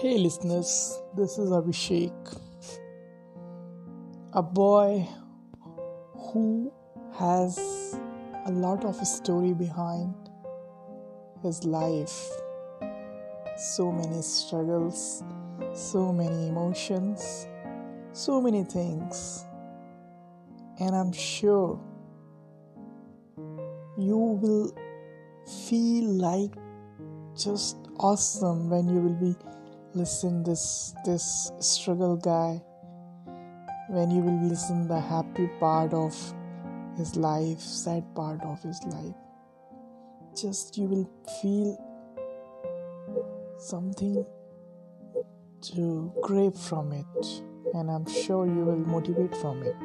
Hey listeners, this is Abhishek, a boy who has a lot of story behind his life. So many struggles, so many emotions, so many things. And I'm sure you will feel like just awesome when you will be listen this this struggle guy when you will listen the happy part of his life sad part of his life. Just you will feel something to crave from it and i'm sure you will motivate from it